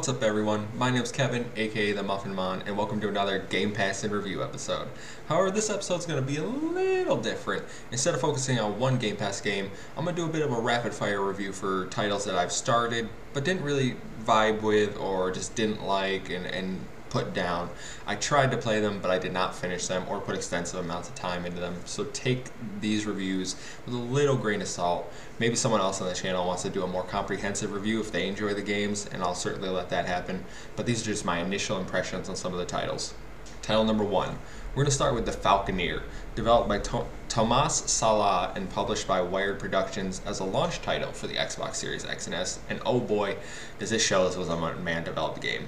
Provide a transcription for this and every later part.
What's up, everyone? My name's Kevin, aka the Muffin Mon, and welcome to another Game Pass and Review episode. However, this episode's going to be a little different. Instead of focusing on one Game Pass game, I'm going to do a bit of a rapid fire review for titles that I've started but didn't really vibe with or just didn't like and, and put down. I tried to play them, but I did not finish them or put extensive amounts of time into them. So take these reviews with a little grain of salt. Maybe someone else on the channel wants to do a more comprehensive review if they enjoy the games, and I'll certainly let that happen. But these are just my initial impressions on some of the titles. Title number one. We're going to start with The Falconeer, developed by to- Tomas Sala and published by Wired Productions as a launch title for the Xbox Series X and S. And oh boy, does this show this was a man developed game.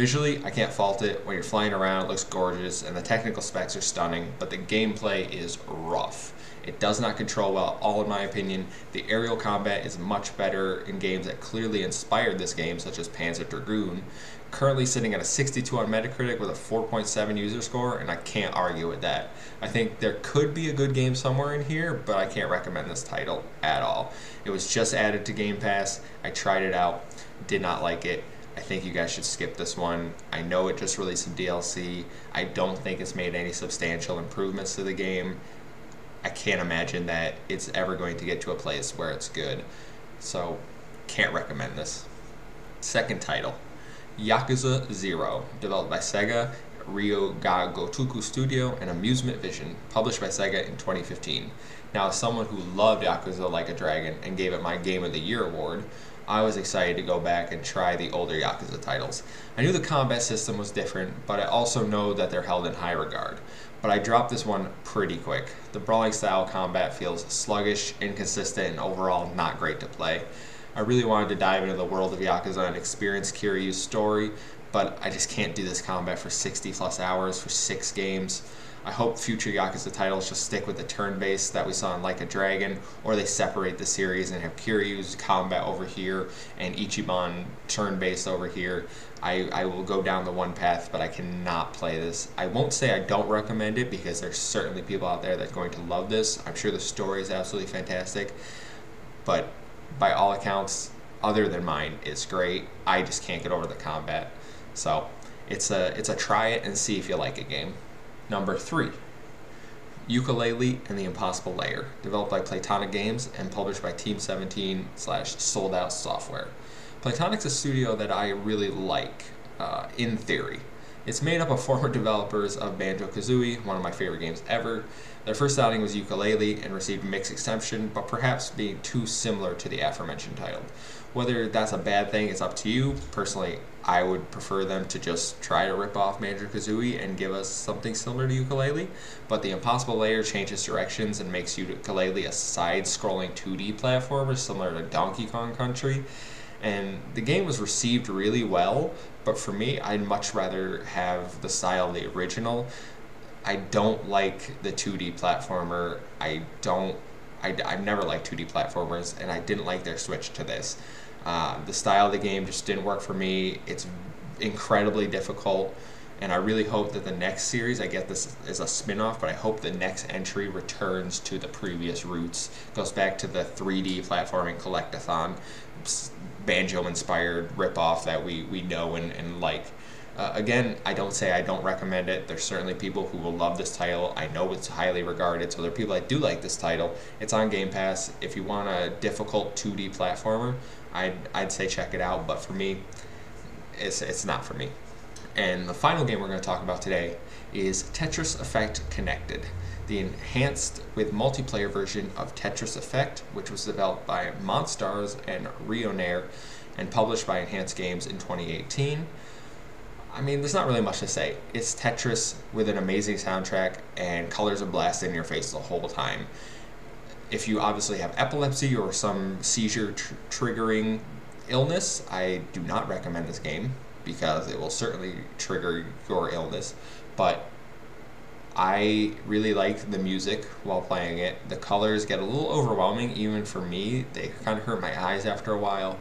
Visually, I can't fault it. When you're flying around, it looks gorgeous, and the technical specs are stunning, but the gameplay is rough. It does not control well, all in my opinion. The aerial combat is much better in games that clearly inspired this game, such as Panzer Dragoon. Currently sitting at a 62 on Metacritic with a 4.7 user score, and I can't argue with that. I think there could be a good game somewhere in here, but I can't recommend this title at all. It was just added to Game Pass. I tried it out, did not like it I think you guys should skip this one. I know it just released some DLC. I don't think it's made any substantial improvements to the game. I can't imagine that it's ever going to get to a place where it's good. So, can't recommend this. Second title Yakuza Zero, developed by Sega, Ryu ga Gotoku Studio, and Amusement Vision, published by Sega in 2015. Now, as someone who loved Yakuza Like a Dragon and gave it my Game of the Year award, I was excited to go back and try the older Yakuza titles. I knew the combat system was different, but I also know that they're held in high regard. But I dropped this one pretty quick. The brawling style combat feels sluggish, inconsistent, and overall not great to play. I really wanted to dive into the world of Yakuza and experience Kiryu's story, but I just can't do this combat for 60 plus hours for six games. I hope future Yakuza titles just stick with the turn based that we saw in Like a Dragon, or they separate the series and have Kiryu's combat over here and Ichiban turn based over here. I, I will go down the one path, but I cannot play this. I won't say I don't recommend it because there's certainly people out there that are going to love this. I'm sure the story is absolutely fantastic, but by all accounts, other than mine, it's great. I just can't get over the combat. So it's a it's a try it and see if you like it game. Number three, Yooka-Laylee and the Impossible Lair, developed by Playtonic Games and published by Team 17 slash Sold Out Software. Playtonic's a studio that I really like, uh, in theory. It's made up of former developers of Banjo Kazooie, one of my favorite games ever. Their first outing was Yooka-Laylee and received mixed reception, but perhaps being too similar to the aforementioned title. Whether that's a bad thing is up to you. Personally, I would prefer them to just try to rip off Banjo Kazooie and give us something similar to Yooka-Laylee. But the Impossible Lair changes directions and makes Yooka-Laylee a side scrolling 2D platformer similar to Donkey Kong Country. And the game was received really well, but for me, I'd much rather have the style of the original. I don't like the 2D platformer. I don't I, I've never liked 2D platformers, and I didn't like their switch to this. Uh, the style of the game just didn't work for me. It's incredibly difficult, and I really hope that the next series, I get this as a spin off, but I hope the next entry returns to the previous roots, goes back to the 3D platforming collectathon, banjo inspired ripoff that we, we know and, and like. Uh, again, I don't say I don't recommend it. There's certainly people who will love this title. I know it's highly regarded, so there are people that do like this title. It's on Game Pass. If you want a difficult 2D platformer, I'd, I'd say check it out, but for me, it's, it's not for me. And the final game we're going to talk about today is Tetris Effect Connected, the enhanced with multiplayer version of Tetris Effect, which was developed by Monstars and Resonair and published by Enhanced Games in 2018. I mean, there's not really much to say. It's Tetris with an amazing soundtrack and colors are blasting in your face the whole time. If you obviously have epilepsy or some seizure tr- triggering illness, I do not recommend this game because it will certainly trigger your illness. But I really like the music while playing it. The colors get a little overwhelming, even for me. They kind of hurt my eyes after a while.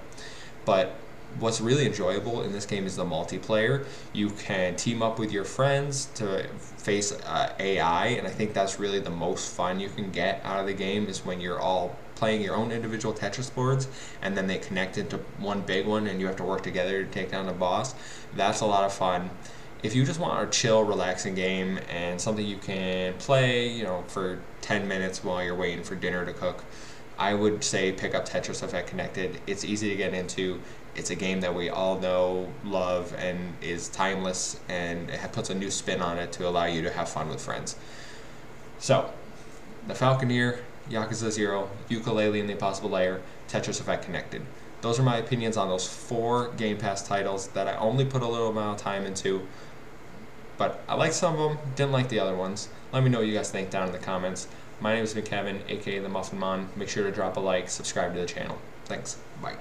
But what's really enjoyable in this game is the multiplayer. You can team up with your friends to face uh, AI, and I think that's really the most fun you can get out of the game is when you're all playing your own individual Tetris boards and then they connect into one big one and you have to work together to take down the boss. That's a lot of fun. If you just want a chill, relaxing game and something you can play, you know, for 10 minutes while you're waiting for dinner to cook, I would say pick up Tetris Effect Connected. It's easy to get into. It's a game that we all know, love, and is timeless, and it puts a new spin on it to allow you to have fun with friends. So, The Falconeer, Yakuza 0, Yooka-Laylee and the Impossible Lair, Tetris Effect Connected. Those are my opinions on those four Game Pass titles that I only put a little amount of time into. But I like some of them, didn't like the other ones. Let me know what you guys think down in the comments. My name has been Kevin, aka The Muffin Mon. Make sure to drop a like, subscribe to the channel. Thanks. Bye.